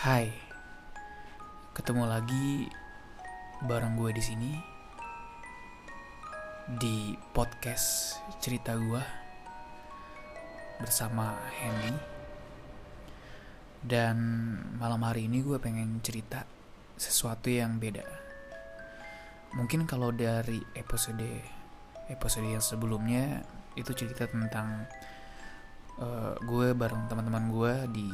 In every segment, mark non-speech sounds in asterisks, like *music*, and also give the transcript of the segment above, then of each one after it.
Hai, ketemu lagi bareng gue di sini di podcast cerita gue bersama Hendy. Dan malam hari ini gue pengen cerita sesuatu yang beda. Mungkin kalau dari episode episode yang sebelumnya itu cerita tentang uh, gue bareng teman-teman gue di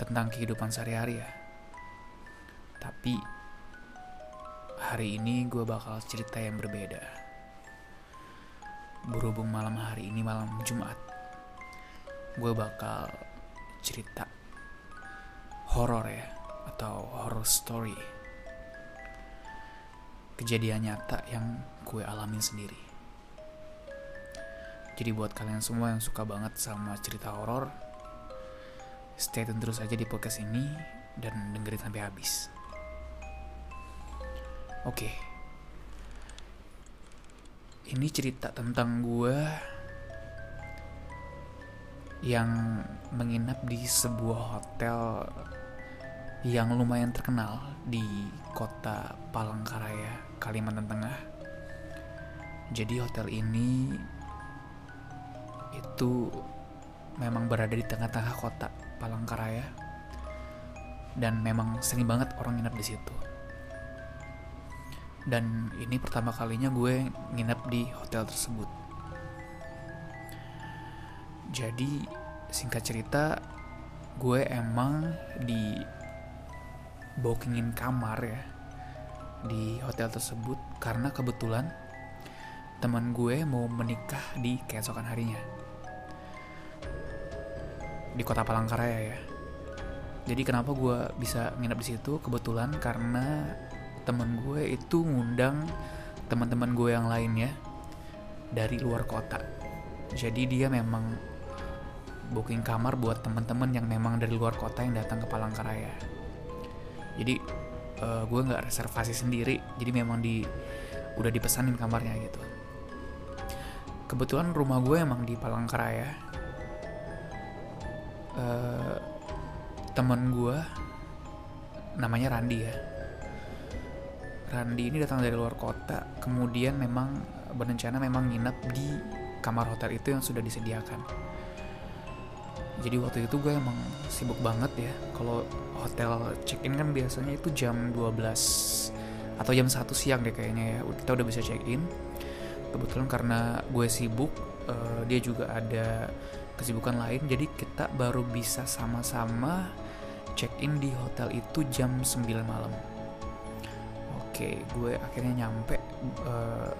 tentang kehidupan sehari-hari ya. Tapi hari ini gue bakal cerita yang berbeda. Berhubung malam hari ini malam Jumat, gue bakal cerita horor ya atau horror story. Kejadian nyata yang gue alamin sendiri. Jadi buat kalian semua yang suka banget sama cerita horor, stay tune terus aja di podcast ini dan dengerin sampai habis. Oke. Ini cerita tentang gue yang menginap di sebuah hotel yang lumayan terkenal di kota Palangkaraya, Kalimantan Tengah. Jadi hotel ini itu memang berada di tengah-tengah kota Palangkaraya dan memang sering banget orang nginep di situ. Dan ini pertama kalinya gue nginep di hotel tersebut. Jadi singkat cerita gue emang di bookingin kamar ya di hotel tersebut karena kebetulan teman gue mau menikah di keesokan harinya di kota Palangkaraya ya. Jadi kenapa gue bisa nginep di situ? Kebetulan karena temen gue itu ngundang teman-teman gue yang lainnya dari luar kota. Jadi dia memang booking kamar buat teman-teman yang memang dari luar kota yang datang ke Palangkaraya. Jadi uh, gue nggak reservasi sendiri, jadi memang di udah dipesanin kamarnya gitu. Kebetulan rumah gue emang di Palangkaraya, uh, teman gue namanya Randi ya. Randi ini datang dari luar kota kemudian memang berencana memang nginep di kamar hotel itu yang sudah disediakan. Jadi waktu itu gue emang sibuk banget ya. Kalau hotel check in kan biasanya itu jam 12 atau jam 1 siang deh kayaknya ya. Kita udah bisa check in kebetulan karena gue sibuk uh, dia juga ada kesibukan lain jadi kita baru bisa sama-sama check in di hotel itu jam 9 malam. Oke gue akhirnya nyampe uh,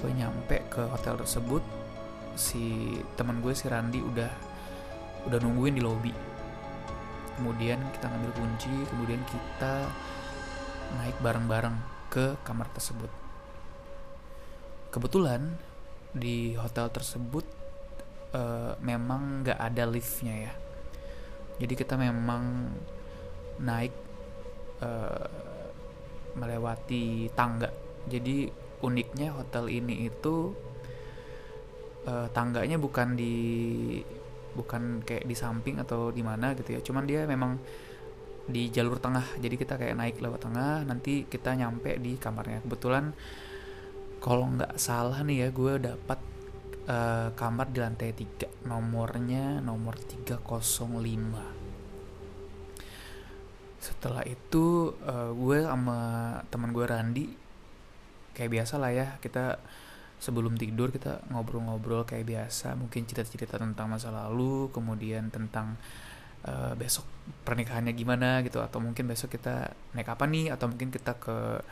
gue nyampe ke hotel tersebut. Si teman gue si Randi udah udah nungguin di lobby kemudian kita ngambil kunci kemudian kita naik bareng-bareng ke kamar tersebut. Kebetulan di hotel tersebut uh, memang nggak ada liftnya ya. Jadi kita memang naik uh, melewati tangga. Jadi uniknya hotel ini itu uh, tangganya bukan di bukan kayak di samping atau di mana gitu ya. Cuman dia memang di jalur tengah. Jadi kita kayak naik lewat tengah nanti kita nyampe di kamarnya. Kebetulan kalau nggak salah nih ya gue dapat uh, kamar di lantai 3 nomornya nomor 305 setelah itu uh, gue sama teman gue Randi kayak biasa lah ya kita sebelum tidur kita ngobrol-ngobrol kayak biasa mungkin cerita-cerita tentang masa lalu kemudian tentang uh, besok pernikahannya gimana gitu atau mungkin besok kita naik apa nih atau mungkin kita ke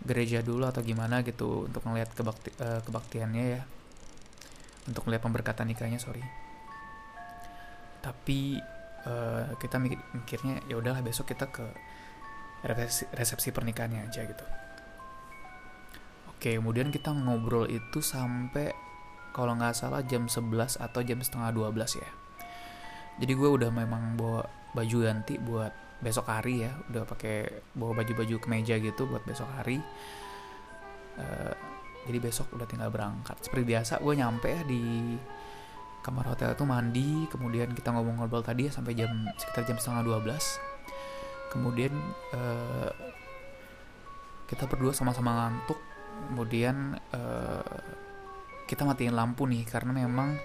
gereja dulu atau gimana gitu untuk ngeliat kebakti, uh, kebaktiannya ya untuk melihat pemberkatan nikahnya sorry. Tapi uh, kita mikir mikirnya ya udahlah besok kita ke resepsi, resepsi pernikahannya aja gitu. Oke kemudian kita ngobrol itu sampai kalau nggak salah jam 11 atau jam setengah 12 ya. Jadi gue udah memang bawa baju ganti buat besok hari ya. Udah pakai bawa baju-baju kemeja gitu buat besok hari. Uh, jadi besok udah tinggal berangkat. Seperti biasa gue nyampe ya di kamar hotel itu mandi kemudian kita ngobrol-ngobrol tadi ya sampai jam sekitar jam setengah 12 kemudian uh, kita berdua sama-sama ngantuk. Kemudian uh, kita matiin lampu nih karena memang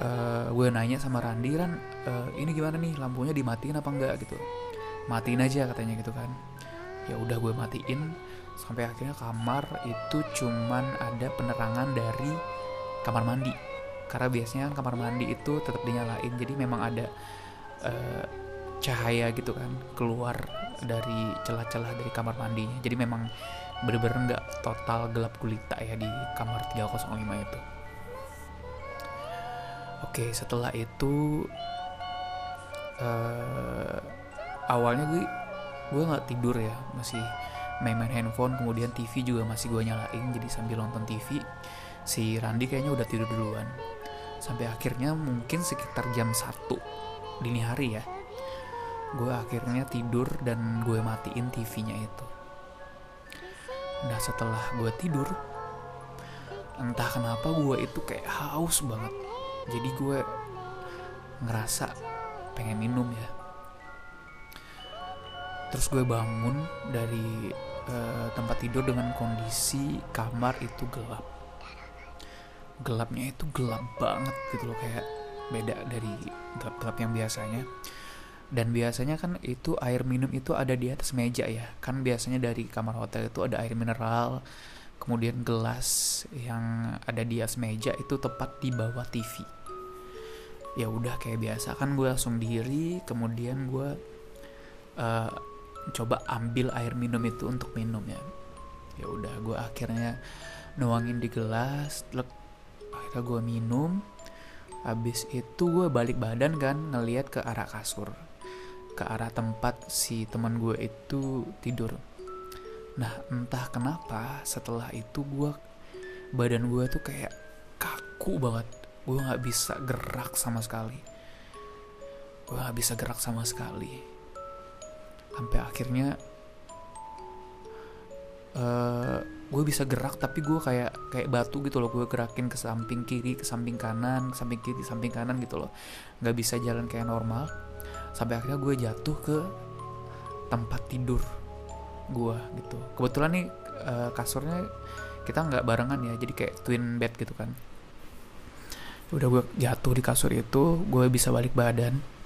uh, gue nanya sama Randi kan uh, ini gimana nih? Lampunya dimatiin apa enggak? Gitu. Matiin aja katanya gitu kan. Ya udah gue matiin sampai akhirnya kamar itu cuman ada penerangan dari kamar mandi. Karena biasanya kamar mandi itu tetap dinyalain jadi memang ada uh, cahaya gitu kan keluar dari celah-celah dari kamar mandinya. Jadi memang bener-bener nggak total gelap gulita ya di kamar 305 itu. Oke setelah itu uh, awalnya gue gue nggak tidur ya masih main-main handphone kemudian TV juga masih gue nyalain jadi sambil nonton TV si Randi kayaknya udah tidur duluan. Sampai akhirnya mungkin sekitar jam 1 dini hari ya gue akhirnya tidur dan gue matiin TV-nya itu. Nah setelah gue tidur entah kenapa gue itu kayak haus banget. Jadi gue ngerasa pengen minum ya. Terus gue bangun dari uh, tempat tidur dengan kondisi kamar itu gelap. Gelapnya itu gelap banget gitu loh kayak beda dari gelap-gelap yang biasanya. Dan biasanya kan itu air minum itu ada di atas meja ya. Kan biasanya dari kamar hotel itu ada air mineral kemudian gelas yang ada di atas meja itu tepat di bawah TV ya udah kayak biasa kan gue langsung diri kemudian gue uh, coba ambil air minum itu untuk minum ya. Ya udah gue akhirnya nuangin di gelas akhirnya gue minum. Habis itu gue balik badan kan ngeliat ke arah kasur. Ke arah tempat si teman gue itu tidur. Nah entah kenapa setelah itu gue badan gue tuh kayak kaku banget. Gue nggak bisa gerak sama sekali. Gue nggak bisa gerak sama sekali sampai akhirnya uh, gue bisa gerak tapi gue kayak kayak batu gitu loh. Gue gerakin ke samping kiri ke samping kanan ke samping kiri samping kanan gitu loh. Nggak bisa jalan kayak normal. Sampai akhirnya gue jatuh ke tempat tidur gue gitu. Kebetulan nih uh, kasurnya kita nggak barengan ya jadi kayak twin bed gitu kan. Udah gue jatuh di kasur itu gue bisa balik badan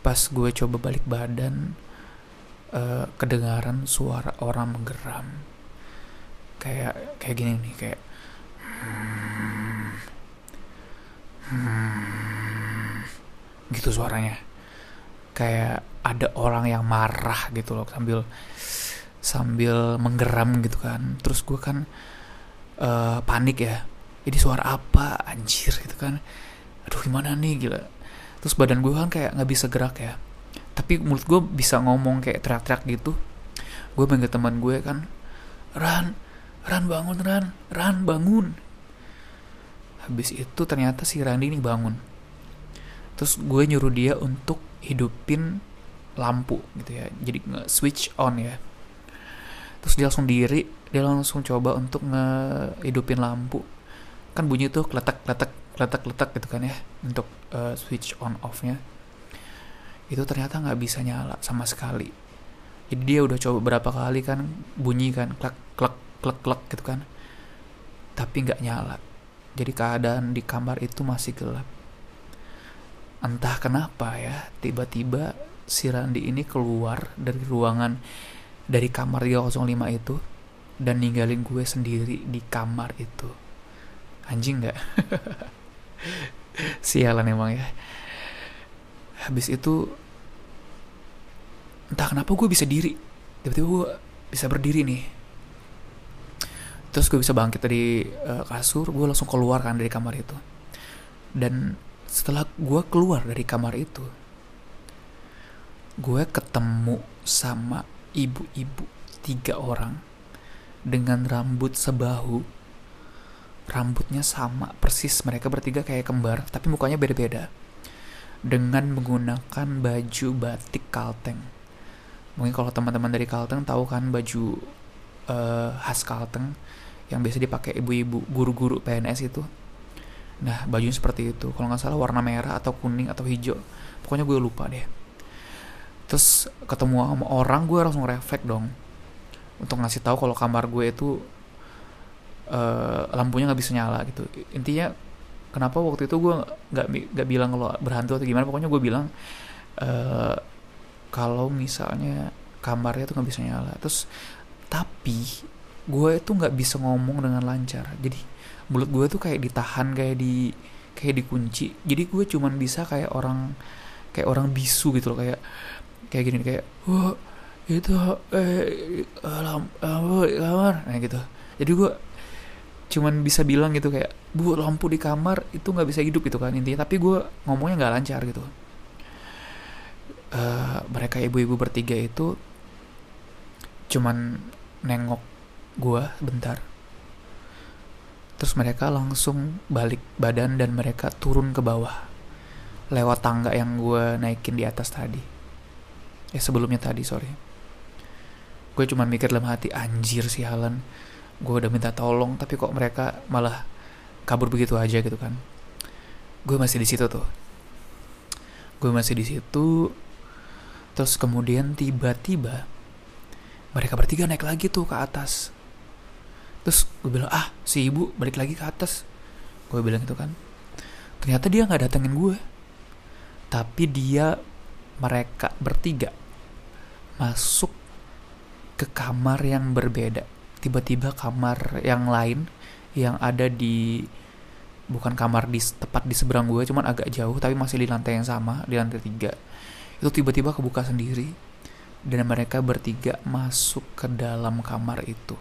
pas gue coba balik badan uh, kedengaran suara orang menggeram. Kayak kayak gini nih kayak hmm, gitu suaranya. Kayak ada orang yang marah gitu loh sambil sambil menggeram gitu kan. Terus gue kan uh, panik ya. Ini suara apa anjir gitu kan. Aduh gimana nih gila terus badan gue kan kayak nggak bisa gerak ya. Tapi mulut gue bisa ngomong kayak teriak-teriak gitu. Gue manggil teman gue kan Ran Ran bangun Ran Ran bangun. Habis itu ternyata si Randy ini bangun. Terus gue nyuruh dia untuk hidupin lampu gitu ya. Jadi nge switch on ya. Terus dia langsung diri dia langsung coba untuk ngehidupin lampu. Kan bunyi tuh kletak kletak kletak kletak gitu kan ya untuk uh, switch on off nya itu ternyata nggak bisa nyala sama sekali. Jadi dia udah coba berapa kali kan bunyi kan klak klak klek-klek gitu kan. Tapi nggak nyala. Jadi keadaan di kamar itu masih gelap. Entah kenapa ya tiba-tiba si Randi ini keluar dari ruangan dari kamar 305 itu dan ninggalin gue sendiri di kamar itu. Anjing nggak *laughs* sialan emang ya. Habis itu entah kenapa gue bisa diri. Tiba-tiba gue bisa berdiri nih. Terus gue bisa bangkit dari uh, kasur gue langsung keluar kan dari kamar itu. Dan setelah gue keluar dari kamar itu gue ketemu sama ibu-ibu tiga orang dengan rambut sebahu rambutnya sama persis. Mereka bertiga kayak kembar tapi mukanya beda-beda. Dengan menggunakan baju batik kalteng. Mungkin kalau teman-teman dari kalteng tahu kan baju uh, khas kalteng yang biasa dipakai ibu-ibu guru-guru PNS itu. Nah bajunya seperti itu. Kalau nggak salah warna merah atau kuning atau hijau. Pokoknya gue lupa deh. Terus ketemu sama orang gue langsung refleks dong. Untuk ngasih tahu kalau kamar gue itu uh, lampunya nggak bisa nyala gitu. Intinya kenapa waktu itu gue nggak nggak bilang kalau berhantu atau gimana pokoknya gue bilang uh, kalau misalnya kamarnya tuh nggak bisa nyala. Terus tapi gue itu nggak bisa ngomong dengan lancar. Jadi mulut gue tuh kayak ditahan kayak di kayak dikunci. Jadi gue cuman bisa kayak orang kayak orang bisu gitu loh. Kayak kayak gini kayak wah itu eh lampu kamar. Nah gitu. Jadi gue cuman bisa bilang gitu kayak bu lampu di kamar itu nggak bisa hidup gitu kan intinya. Tapi gue ngomongnya nggak lancar gitu. Uh, mereka ibu-ibu bertiga itu cuman nengok gue bentar. Terus mereka langsung balik badan dan mereka turun ke bawah lewat tangga yang gue naikin di atas tadi. Ya sebelumnya tadi sorry. Gue cuma mikir dalam hati anjir si Halan gue udah minta tolong tapi kok mereka malah kabur begitu aja gitu kan. Gue masih di situ tuh. Gue masih di situ terus kemudian tiba-tiba mereka bertiga naik lagi tuh ke atas. Terus gue bilang ah si ibu balik lagi ke atas. Gue bilang itu kan. Ternyata dia nggak datengin gue tapi dia mereka bertiga masuk ke kamar yang berbeda tiba-tiba kamar yang lain yang ada di bukan kamar di tepat di seberang gue cuman agak jauh tapi masih di lantai yang sama di lantai tiga. Itu tiba-tiba kebuka sendiri dan mereka bertiga masuk ke dalam kamar itu.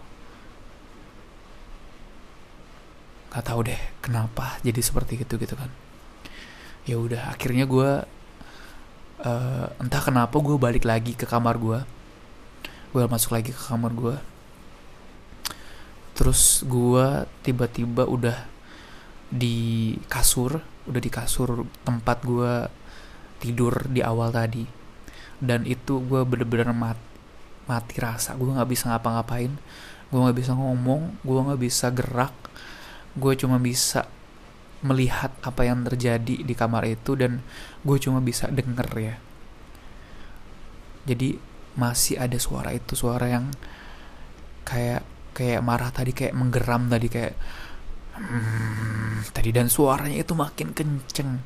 Nggak tahu deh kenapa jadi seperti itu gitu kan. Ya udah akhirnya gue uh, entah kenapa gue balik lagi ke kamar gue gue masuk lagi ke kamar gue terus gue tiba-tiba udah di kasur udah di kasur tempat gue tidur di awal tadi. Dan itu gue bener-bener mati mati rasa. Gue nggak bisa ngapa-ngapain. Gue nggak bisa ngomong gue nggak bisa gerak. Gue cuma bisa melihat apa yang terjadi di kamar itu dan gue cuma bisa denger ya. Jadi masih ada suara itu suara yang kayak kayak marah tadi kayak menggeram tadi kayak hmm, tadi dan suaranya itu makin kenceng.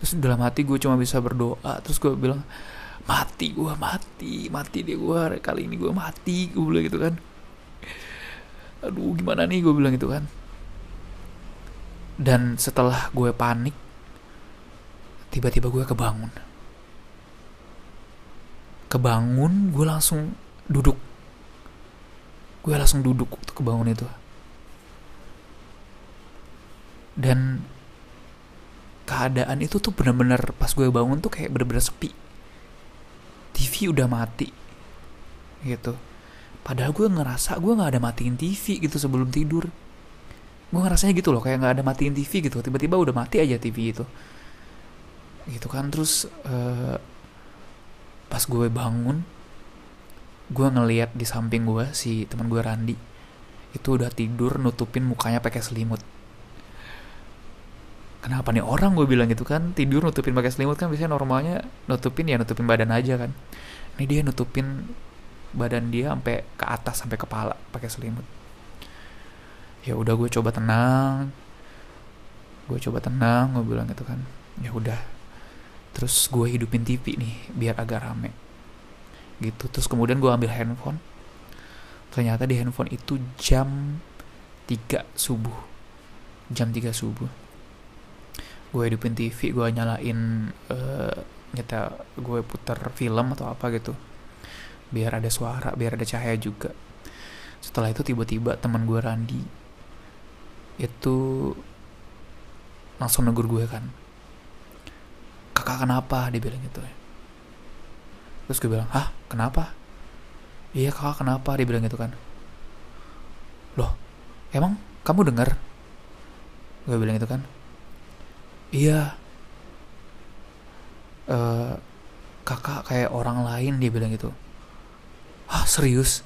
Terus dalam hati gue cuma bisa berdoa. Terus gue bilang mati gue mati mati deh gue kali ini gue mati gue bilang gitu kan. Aduh gimana nih? gue bilang gitu kan. Dan setelah gue panik tiba-tiba gue kebangun. Kebangun gue langsung duduk gue langsung duduk waktu kebangun itu. Dan keadaan itu tuh bener-bener pas gue bangun tuh kayak bener-bener sepi. TV udah mati gitu. Padahal gue ngerasa gue nggak ada matiin TV gitu sebelum tidur. Gue ngerasanya gitu loh kayak nggak ada matiin TV gitu. Tiba-tiba udah mati aja TV itu. Gitu kan terus uh, pas gue bangun gue ngeliat di samping gue si teman gue Randi itu udah tidur nutupin mukanya pakai selimut. Kenapa nih orang gue bilang gitu kan? Tidur nutupin pakai selimut kan biasanya normalnya nutupin ya nutupin badan aja kan. Ini dia nutupin badan dia sampai ke atas sampai kepala pakai selimut. Ya udah gue coba tenang gue coba tenang gue bilang gitu kan. Ya udah terus gue hidupin TV nih biar agak rame gitu. Terus kemudian gue ambil handphone. Ternyata di handphone itu jam 3 subuh. Jam 3 subuh. Gue hidupin TV gue nyalain uh, nyata gue putar film atau apa gitu. Biar ada suara biar ada cahaya juga. Setelah itu tiba-tiba teman gue Randi itu langsung negur gue kan. Kakak kenapa? Dia bilang gitu. Terus gue bilang hah kenapa? Iya kakak kenapa? dia bilang gitu kan. Loh emang kamu dengar gue bilang gitu kan. Iya. Uh, kakak kayak orang lain dia bilang gitu. Ah serius?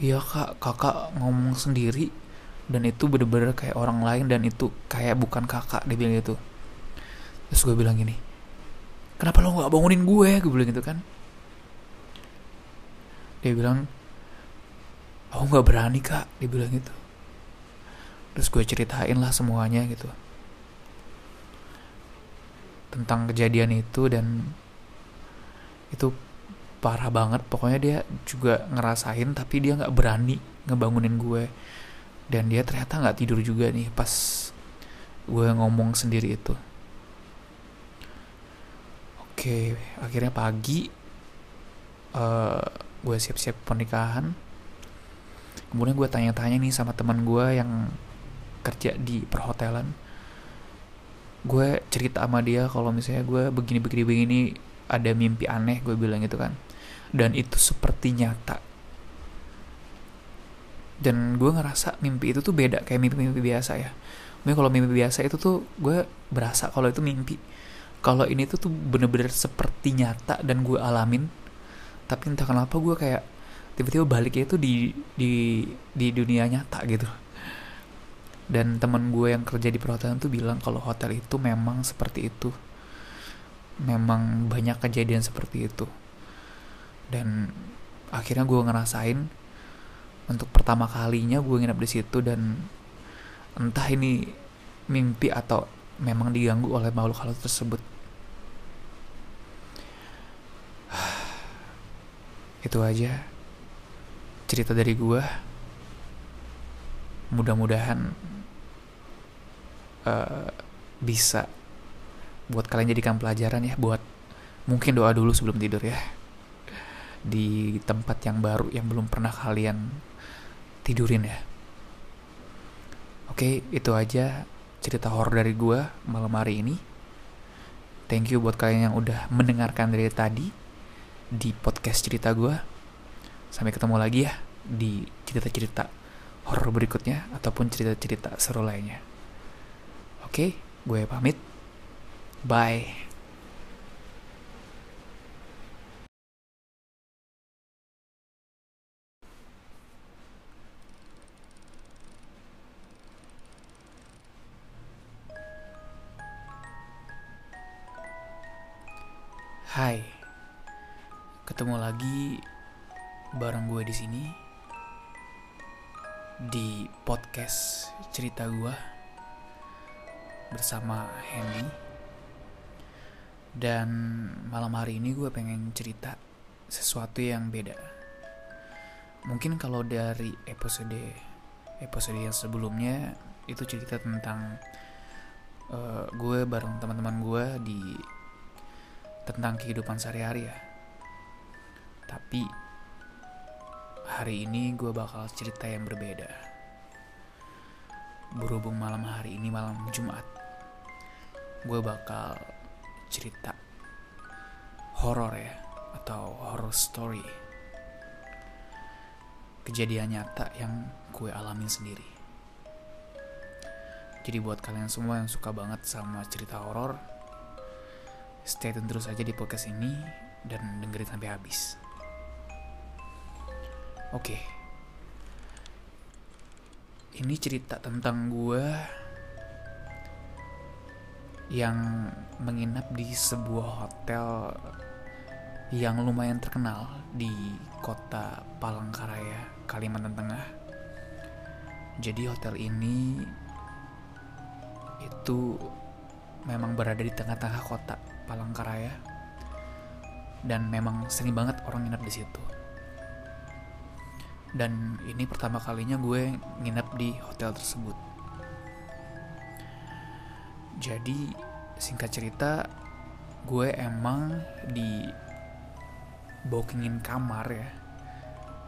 Iya kak kakak ngomong sendiri dan itu bener-bener kayak orang lain dan itu kayak bukan kakak dia bilang gitu. Terus gue bilang gini kenapa lo nggak bangunin gue? Gue bilang gitu kan dia bilang aku nggak berani kak dia bilang gitu. Terus gue ceritain lah semuanya gitu. Tentang kejadian itu dan itu parah banget. Pokoknya dia juga ngerasain tapi dia nggak berani ngebangunin gue. Dan dia ternyata nggak tidur juga nih pas gue ngomong sendiri itu. Oke akhirnya pagi uh, gue siap-siap pernikahan. Kemudian gue tanya-tanya nih sama teman gue yang kerja di perhotelan. Gue cerita sama dia kalau misalnya gue begini begini begini ada mimpi aneh gue bilang gitu kan. Dan itu seperti nyata. Dan gue ngerasa mimpi itu tuh beda kayak mimpi-mimpi biasa ya. Mungkin kalau mimpi biasa itu tuh gue berasa kalau itu mimpi. Kalau ini tuh tuh bener-bener seperti nyata dan gue alamin tapi entah kenapa gue kayak tiba-tiba baliknya itu di di di dunia nyata gitu. Dan teman gue yang kerja di perhotelan tuh bilang kalau hotel itu memang seperti itu. Memang banyak kejadian seperti itu. Dan akhirnya gue ngerasain untuk pertama kalinya gue nginep di situ dan entah ini mimpi atau memang diganggu oleh makhluk halus tersebut itu aja. Cerita dari gue mudah-mudahan uh, bisa buat kalian jadikan pelajaran ya buat mungkin doa dulu sebelum tidur ya. Di tempat yang baru yang belum pernah kalian tidurin ya. Oke itu aja cerita horor dari gue malam hari ini. Thank you buat kalian yang udah mendengarkan dari tadi di podcast cerita gue sampai ketemu lagi ya di cerita-cerita horor berikutnya ataupun cerita-cerita seru lainnya Oke, gue pamit. Bye. Hai, ketemu lagi bareng gue di sini di podcast cerita gue bersama Hendy. Dan malam hari ini gue pengen cerita sesuatu yang beda. Mungkin kalau dari episode episode yang sebelumnya itu cerita tentang uh, gue bareng teman-teman gue di tentang kehidupan sehari-hari ya. Tapi hari ini gue bakal cerita yang berbeda. Berhubung malam hari ini malam Jumat gue bakal cerita horor ya atau horror story. Kejadian nyata yang gue alamin sendiri. Jadi buat kalian semua yang suka banget sama cerita horor stay tune terus aja di podcast ini dan dengerin sampai habis oke ini cerita tentang gue yang menginap di sebuah hotel yang lumayan terkenal di kota Palangkaraya, Kalimantan Tengah. Jadi hotel ini itu memang berada di tengah-tengah kota Palangkaraya dan memang sering banget orang nginap di situ. Dan ini pertama kalinya gue nginap di hotel tersebut. Jadi singkat cerita gue emang di bookingin kamar ya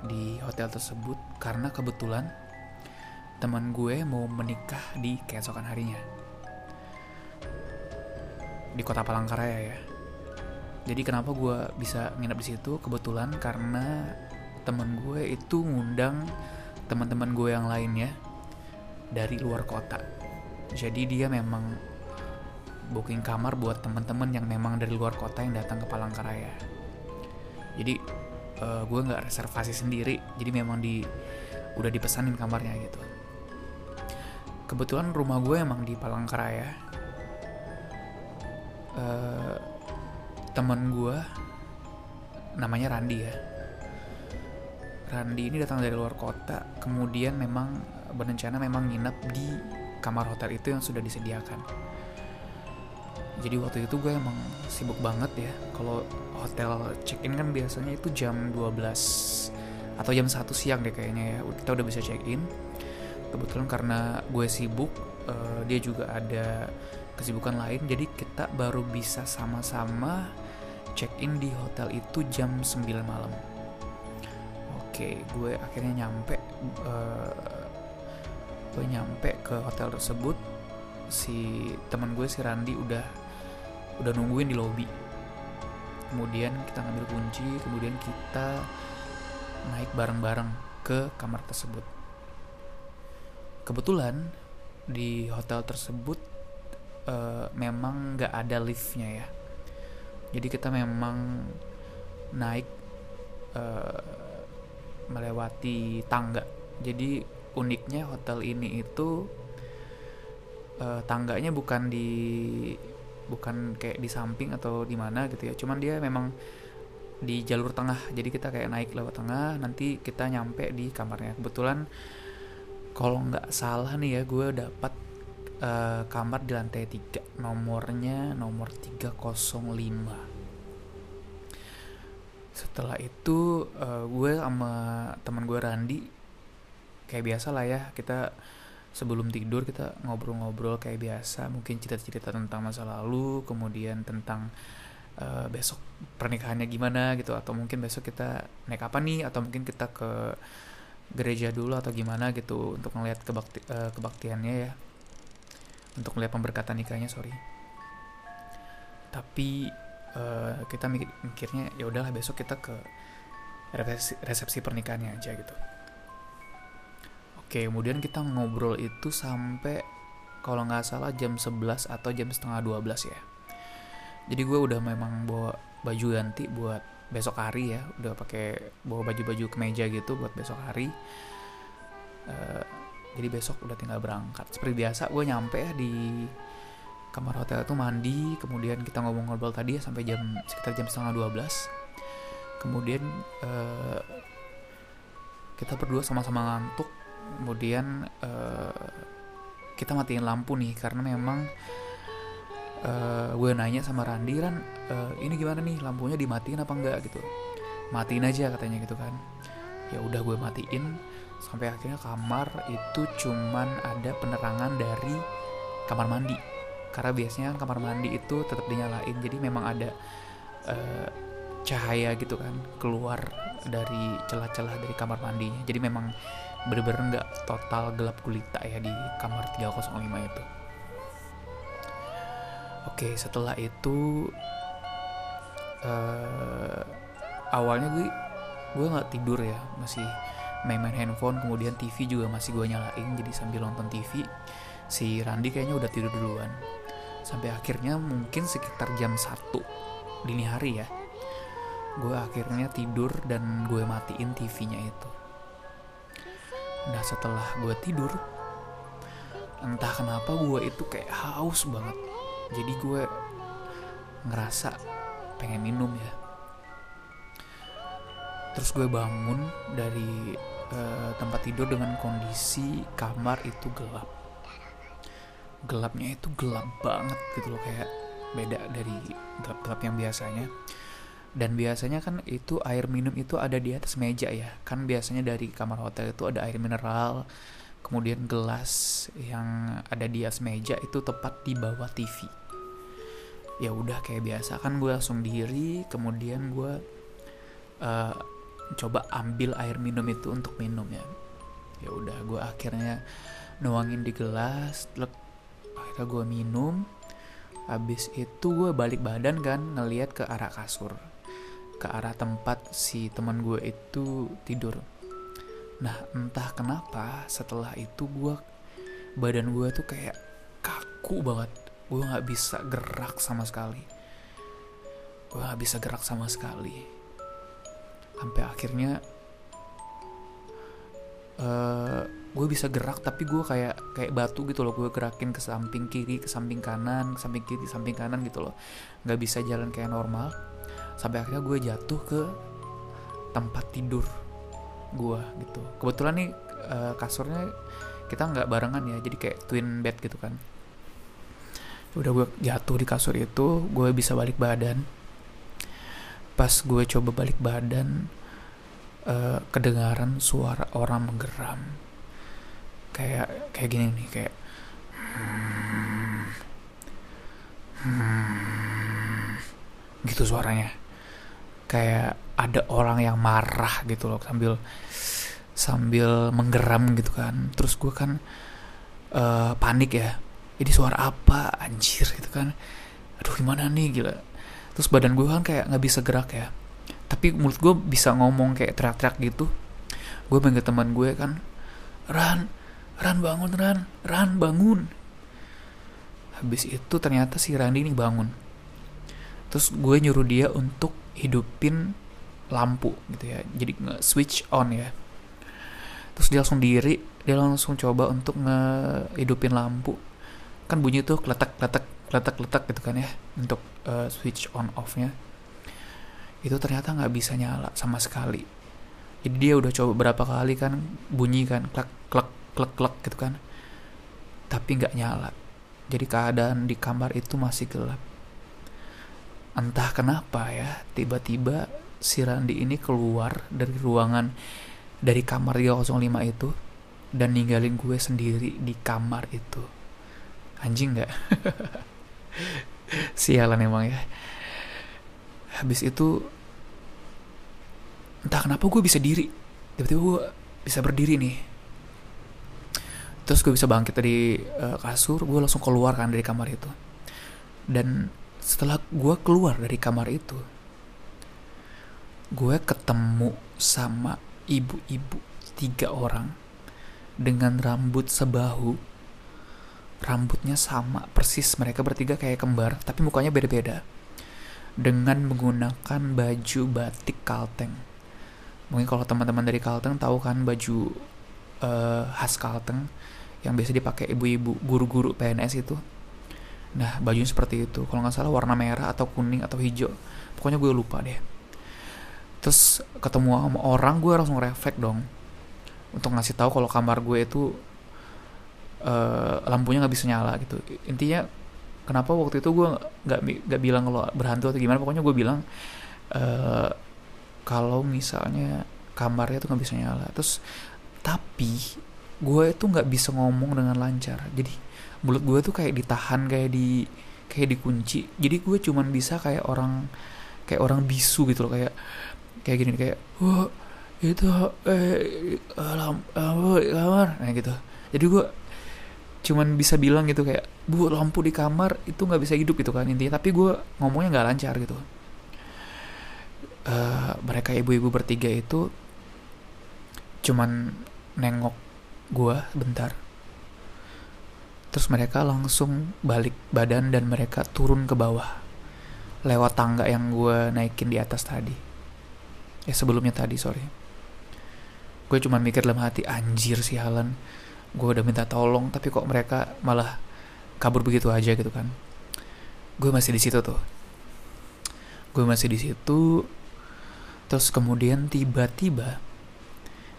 di hotel tersebut karena kebetulan teman gue mau menikah di keesokan harinya. Di kota Palangkaraya ya. Jadi kenapa gue bisa nginep di situ? Kebetulan karena teman gue itu ngundang teman-teman gue yang lainnya dari luar kota jadi dia memang booking kamar buat teman-teman yang memang dari luar kota yang datang ke Palangkaraya. Jadi uh, gue nggak reservasi sendiri, jadi memang di udah dipesanin kamarnya gitu. kebetulan rumah gue emang di Palangkaraya uh, teman gue namanya Randi ya Randi ini datang dari luar kota kemudian memang berencana memang nginep di kamar hotel itu yang sudah disediakan. Jadi waktu itu gue emang sibuk banget ya kalau hotel check in kan biasanya itu jam 12 atau jam 1 siang deh kayaknya ya kita udah bisa check in kebetulan karena gue sibuk uh, dia juga ada kesibukan lain jadi kita baru bisa sama-sama check in di hotel itu jam 9 malam oke gue akhirnya nyampe uh, gue nyampe ke hotel tersebut si teman gue si Randi udah udah nungguin di lobby kemudian kita ngambil kunci kemudian kita naik bareng-bareng ke kamar tersebut. Kebetulan di hotel tersebut uh, memang nggak ada liftnya ya. Jadi kita memang naik uh, melewati tangga. Jadi uniknya hotel ini itu uh, tangganya bukan di bukan kayak di samping atau di mana gitu ya. Cuman dia memang di jalur tengah jadi kita kayak naik lewat tengah nanti kita nyampe di kamarnya kebetulan kalau nggak salah nih ya gue dapat uh, kamar di lantai 3 nomornya nomor 305 setelah itu uh, gue sama teman gue Randi kayak biasa lah ya kita sebelum tidur kita ngobrol-ngobrol kayak biasa mungkin cerita-cerita tentang masa lalu kemudian tentang uh, besok pernikahannya gimana gitu atau mungkin besok kita naik apa nih atau mungkin kita ke gereja dulu atau gimana gitu untuk ngeliat kebakti uh, kebaktiannya ya. Untuk melihat pemberkatan nikahnya sorry. Tapi uh, kita mikir mikirnya ya udahlah besok kita ke resepsi, resepsi pernikahannya aja gitu. Oke kemudian kita ngobrol itu sampai kalau nggak salah jam 11 atau jam setengah 12 ya. Jadi gue udah memang bawa baju ganti buat besok hari ya. Udah pakai bawa baju-baju kemeja gitu buat besok hari. Uh, jadi besok udah tinggal berangkat. Seperti biasa gue nyampe ya di kamar hotel itu mandi kemudian kita ngobrol-ngobrol tadi ya sampai jam sekitar jam setengah 12 kemudian uh, kita berdua sama-sama ngantuk. Kemudian uh, kita matiin lampu nih karena memang uh, gue nanya sama Randi kan uh, ini gimana nih? Lampunya dimatiin apa enggak? Gitu. Matiin aja katanya gitu kan. Ya udah gue matiin sampai akhirnya kamar itu cuman ada penerangan dari kamar mandi karena biasanya kamar mandi itu tetap dinyalain jadi memang ada uh, cahaya gitu kan keluar dari celah-celah dari kamar mandinya jadi memang bener-bener nggak total gelap gulita ya di kamar 305 itu Oke, setelah itu uh, awalnya gue gue nggak tidur ya, masih main-main handphone, kemudian TV juga masih gue nyalain, jadi sambil nonton TV si Randi kayaknya udah tidur duluan. Sampai akhirnya mungkin sekitar jam 1 dini hari ya, gue akhirnya tidur dan gue matiin TV-nya itu. Nah setelah gue tidur, entah kenapa gue itu kayak haus banget. Jadi gue ngerasa pengen minum ya. Terus gue bangun dari uh, tempat tidur dengan kondisi kamar itu gelap gelapnya itu gelap banget gitu loh kayak beda dari gelap-gelap yang biasanya. Dan biasanya kan itu air minum itu ada di atas meja ya. Kan biasanya dari kamar hotel itu ada air mineral kemudian gelas yang ada di atas meja itu tepat di bawah TV ya udah kayak biasa. Kan gue langsung diri kemudian gue uh, coba ambil air minum itu untuk minum ya. Ya udah gue akhirnya nuangin di gelas lek akhirnya gue minum habis itu gue balik badan kan ngelihat ke arah kasur. Ke arah tempat si teman gue itu tidur. Nah entah kenapa setelah itu gue badan gue tuh kayak kaku banget. Gue nggak bisa gerak sama sekali. Gue nggak bisa gerak sama sekali. Sampai akhirnya uh, gue bisa gerak tapi gue kayak kayak batu gitu loh. Gue gerakin ke samping kiri ke samping kanan ke samping kiri samping kanan gitu loh. Nggak bisa jalan kayak normal. Sampai akhirnya gue jatuh ke tempat tidur gue gitu. Kebetulan nih uh, kasurnya kita nggak barengan ya jadi kayak twin bed gitu kan. Udah gue jatuh di kasur itu gue bisa balik badan. Pas gue coba balik badan uh, kedengaran suara orang menggeram kayak kayak gini nih kayak hmm, gitu suaranya. Kayak ada orang yang marah gitu loh sambil sambil menggeram gitu kan. Terus gue kan uh, panik ya. Ini suara apa anjir gitu kan. Aduh gimana nih gila. Terus badan gue kan kayak nggak bisa gerak ya. Tapi mulut gue bisa ngomong kayak teriak-teriak gitu. Gue panggil teman gue kan Ran Ran bangun Ran. Ran bangun. Habis itu ternyata si Randy ini bangun. Terus gue nyuruh dia untuk hidupin lampu gitu ya. Jadi nge switch on ya. Terus dia langsung diri dia langsung coba untuk ngehidupin lampu. Kan bunyi tuh kletak kletak gitu kan ya. Untuk uh, switch on off nya itu ternyata nggak bisa nyala sama sekali. Jadi dia udah coba berapa kali kan bunyi kan klek klek klek klek gitu kan. Tapi nggak nyala. Jadi keadaan di kamar itu masih gelap. Entah kenapa ya tiba-tiba si Randi ini keluar dari ruangan dari kamar 305 itu dan ninggalin gue sendiri di kamar itu. Anjing nggak? *laughs* Sialan emang ya. Habis itu entah kenapa gue bisa diri. Tiba-tiba gue bisa berdiri nih terus gue bisa bangkit dari uh, kasur gue langsung keluar kan dari kamar itu. Dan setelah gue keluar dari kamar itu gue ketemu sama ibu-ibu tiga orang dengan rambut sebahu. Rambutnya sama persis. Mereka bertiga kayak kembar tapi mukanya beda-beda. Dengan menggunakan baju batik kalteng. Mungkin kalau teman-teman dari kalteng tahu kan baju uh, khas kalteng yang biasa dipakai ibu-ibu guru-guru PNS itu. Nah bajunya seperti itu. Kalau nggak salah warna merah atau kuning atau hijau. Pokoknya gue lupa deh. Terus ketemu sama orang gue langsung refleks dong. Untuk ngasih tahu kalau kamar gue itu uh, lampunya nggak bisa nyala gitu. Intinya kenapa waktu itu gue nggak nggak bilang kalau berhantu atau gimana pokoknya gue bilang uh, kalau misalnya kamarnya tuh nggak bisa nyala. Terus tapi gue itu nggak bisa ngomong dengan lancar. Jadi mulut gue tuh kayak ditahan kayak di kayak dikunci. Jadi gue cuman bisa kayak orang kayak orang bisu gitu loh. Kayak kayak gini kayak wah itu eh alam kamar. Nah gitu. Jadi gue cuman bisa bilang gitu kayak bu lampu di kamar itu nggak bisa hidup gitu kan intinya. Tapi gue ngomongnya nggak lancar gitu. Uh, mereka ibu-ibu bertiga itu cuman nengok gue bentar. Terus mereka langsung balik badan dan mereka turun ke bawah lewat tangga yang gue naikin di atas tadi. Ya sebelumnya tadi sorry. Gue cuman mikir dalam hati anjir si Halan gue udah minta tolong tapi kok mereka malah kabur begitu aja gitu kan. Gue masih di situ tuh. Gue masih di situ. Terus kemudian tiba-tiba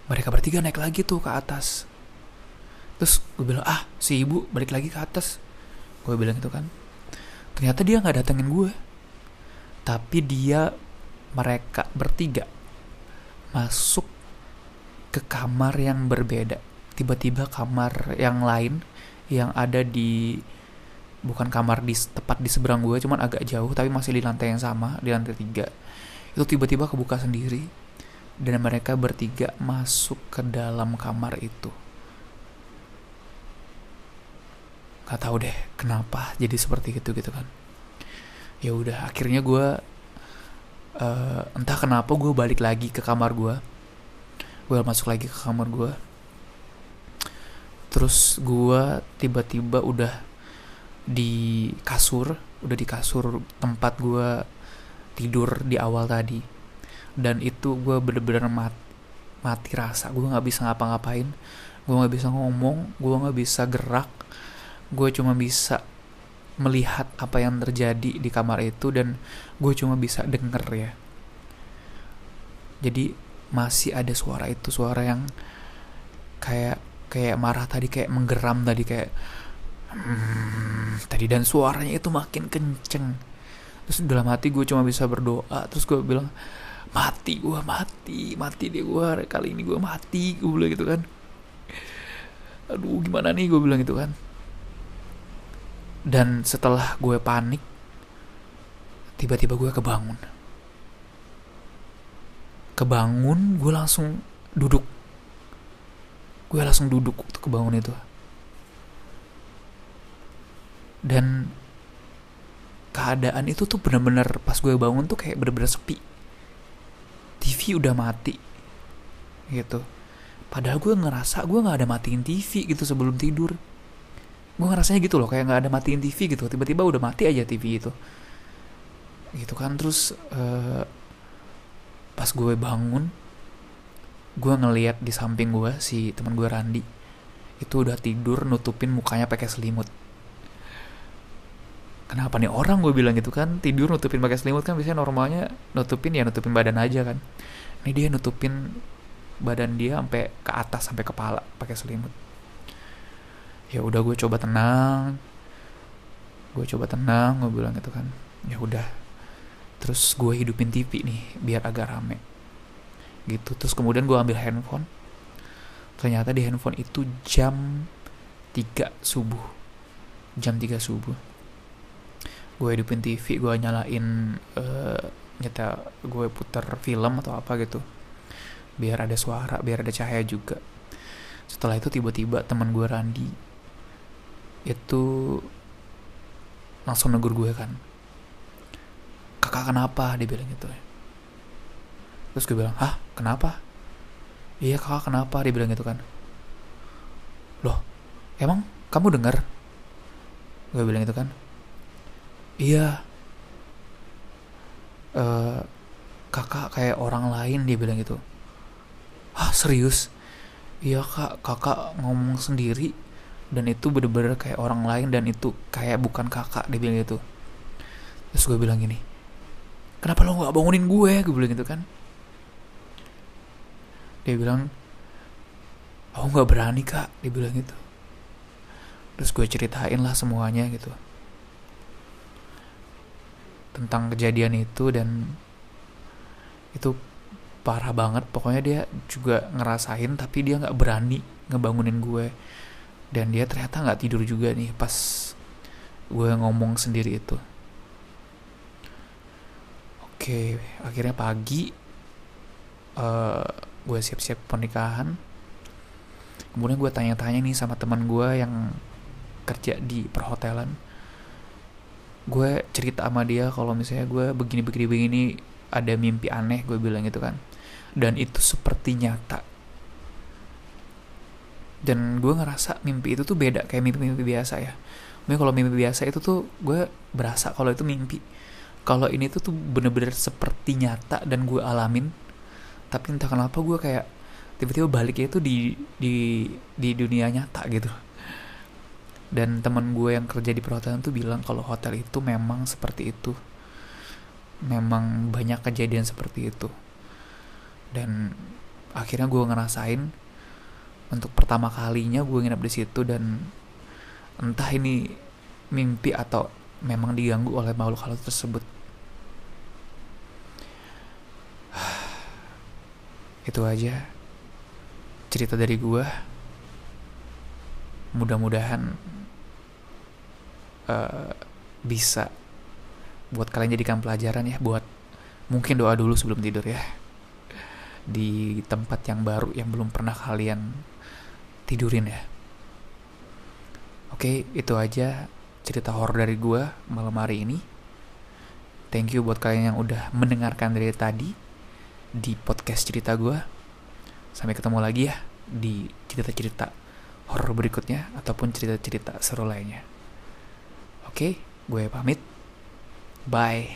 mereka bertiga naik lagi tuh ke atas. Terus gue bilang ah si ibu balik lagi ke atas. Gue bilang itu kan. Ternyata dia nggak datengin gue tapi dia mereka bertiga masuk ke kamar yang berbeda. Tiba-tiba kamar yang lain yang ada di bukan kamar di tepat di seberang gue cuman agak jauh tapi masih di lantai yang sama di lantai tiga. Itu tiba-tiba kebuka sendiri dan mereka bertiga masuk ke dalam kamar itu. Gak tahu deh kenapa jadi seperti itu gitu kan. Ya udah akhirnya gue uh, entah kenapa gue balik lagi ke kamar gue gue masuk lagi ke kamar gue terus gue tiba-tiba udah di kasur udah di kasur tempat gue tidur di awal tadi dan itu gue bener-bener mati, mati rasa. Gue nggak bisa ngapa-ngapain. Gue nggak bisa ngomong. Gue nggak bisa gerak. Gue cuma bisa melihat apa yang terjadi di kamar itu dan gue cuma bisa denger ya. Jadi masih ada suara itu suara yang kayak kayak marah tadi kayak menggeram tadi kayak hmm, tadi. Dan suaranya itu makin kenceng. Terus dalam hati gue cuma bisa berdoa. Terus gue bilang mati gue mati. Mati deh gue kali ini gue mati gue bilang gitu kan. Aduh gimana nih gue bilang gitu kan. Dan setelah gue panik tiba-tiba gue kebangun. Kebangun gue langsung duduk. Gue langsung duduk waktu kebangun itu. Dan keadaan itu tuh bener-bener pas gue bangun tuh kayak bener-bener sepi TV udah mati. Gitu. Padahal gue ngerasa gue nggak ada matiin TV gitu sebelum tidur. Gue ngerasanya gitu loh kayak nggak ada matiin TV gitu. Tiba-tiba udah mati aja TV itu. Gitu kan terus uh, pas gue bangun gue ngeliat di samping gue si teman gue Randi. Itu udah tidur nutupin mukanya pakai selimut kenapa nih orang gue bilang gitu kan? Tidur nutupin pakai selimut kan biasanya normalnya nutupin ya nutupin badan aja kan. Ini dia nutupin badan dia sampai ke atas sampai kepala pakai selimut. Ya udah gue coba tenang. Gue coba tenang gue bilang gitu kan. Ya udah. Terus gue hidupin TV nih biar agak rame. Gitu. Terus kemudian gue ambil handphone. Ternyata di handphone itu jam 3 subuh. Jam 3 subuh gue hidupin TV gue nyalain uh, nyata gue putar film atau apa gitu. Biar ada suara biar ada cahaya juga. Setelah itu tiba-tiba teman gue Randi itu langsung negur gue kan kakak kenapa? Dia bilang gitu. Terus gue bilang ah kenapa? Iya kakak kenapa? Dia bilang gitu kan. Loh emang kamu dengar gue bilang gitu kan iya. Uh, kakak kayak orang lain dia bilang gitu. Ah serius? Iya kak. Kakak ngomong sendiri dan itu bener-bener kayak orang lain dan itu kayak bukan kakak dia bilang gitu. Terus gue bilang gini kenapa lo nggak bangunin gue? Gue bilang gitu kan. Dia bilang aku nggak berani kak dia bilang gitu. Terus gue ceritain lah semuanya gitu tentang kejadian itu dan itu parah banget. Pokoknya dia juga ngerasain tapi dia nggak berani ngebangunin gue. Dan dia ternyata nggak tidur juga nih pas gue ngomong sendiri itu. Oke akhirnya pagi uh, gue siap-siap pernikahan. Kemudian gue tanya-tanya nih sama teman gue yang kerja di perhotelan gue cerita sama dia kalau misalnya gue begini begini begini ada mimpi aneh gue bilang gitu kan. Dan itu seperti nyata. Dan gue ngerasa mimpi itu tuh beda kayak mimpi-mimpi biasa ya. Mungkin kalau mimpi biasa itu tuh gue berasa kalau itu mimpi. Kalau ini tuh tuh bener-bener seperti nyata dan gue alamin tapi entah kenapa gue kayak tiba-tiba baliknya itu di di di dunia nyata gitu dan teman gue yang kerja di perhotelan tuh bilang kalau hotel itu memang seperti itu. Memang banyak kejadian seperti itu. Dan akhirnya gue ngerasain untuk pertama kalinya gue nginep di situ dan entah ini mimpi atau memang diganggu oleh makhluk halus tersebut. *sighs* Itu aja cerita dari gue. Mudah-mudahan uh, bisa buat kalian jadikan pelajaran ya buat mungkin doa dulu sebelum tidur ya di tempat yang baru yang belum pernah kalian tidurin ya. Oke, itu aja cerita horor dari gue malam hari ini. Thank you buat kalian yang udah mendengarkan dari tadi di podcast cerita gue. Sampai ketemu lagi ya di cerita-cerita horor berikutnya ataupun cerita-cerita seru lainnya. Oke, gue pamit. Bye.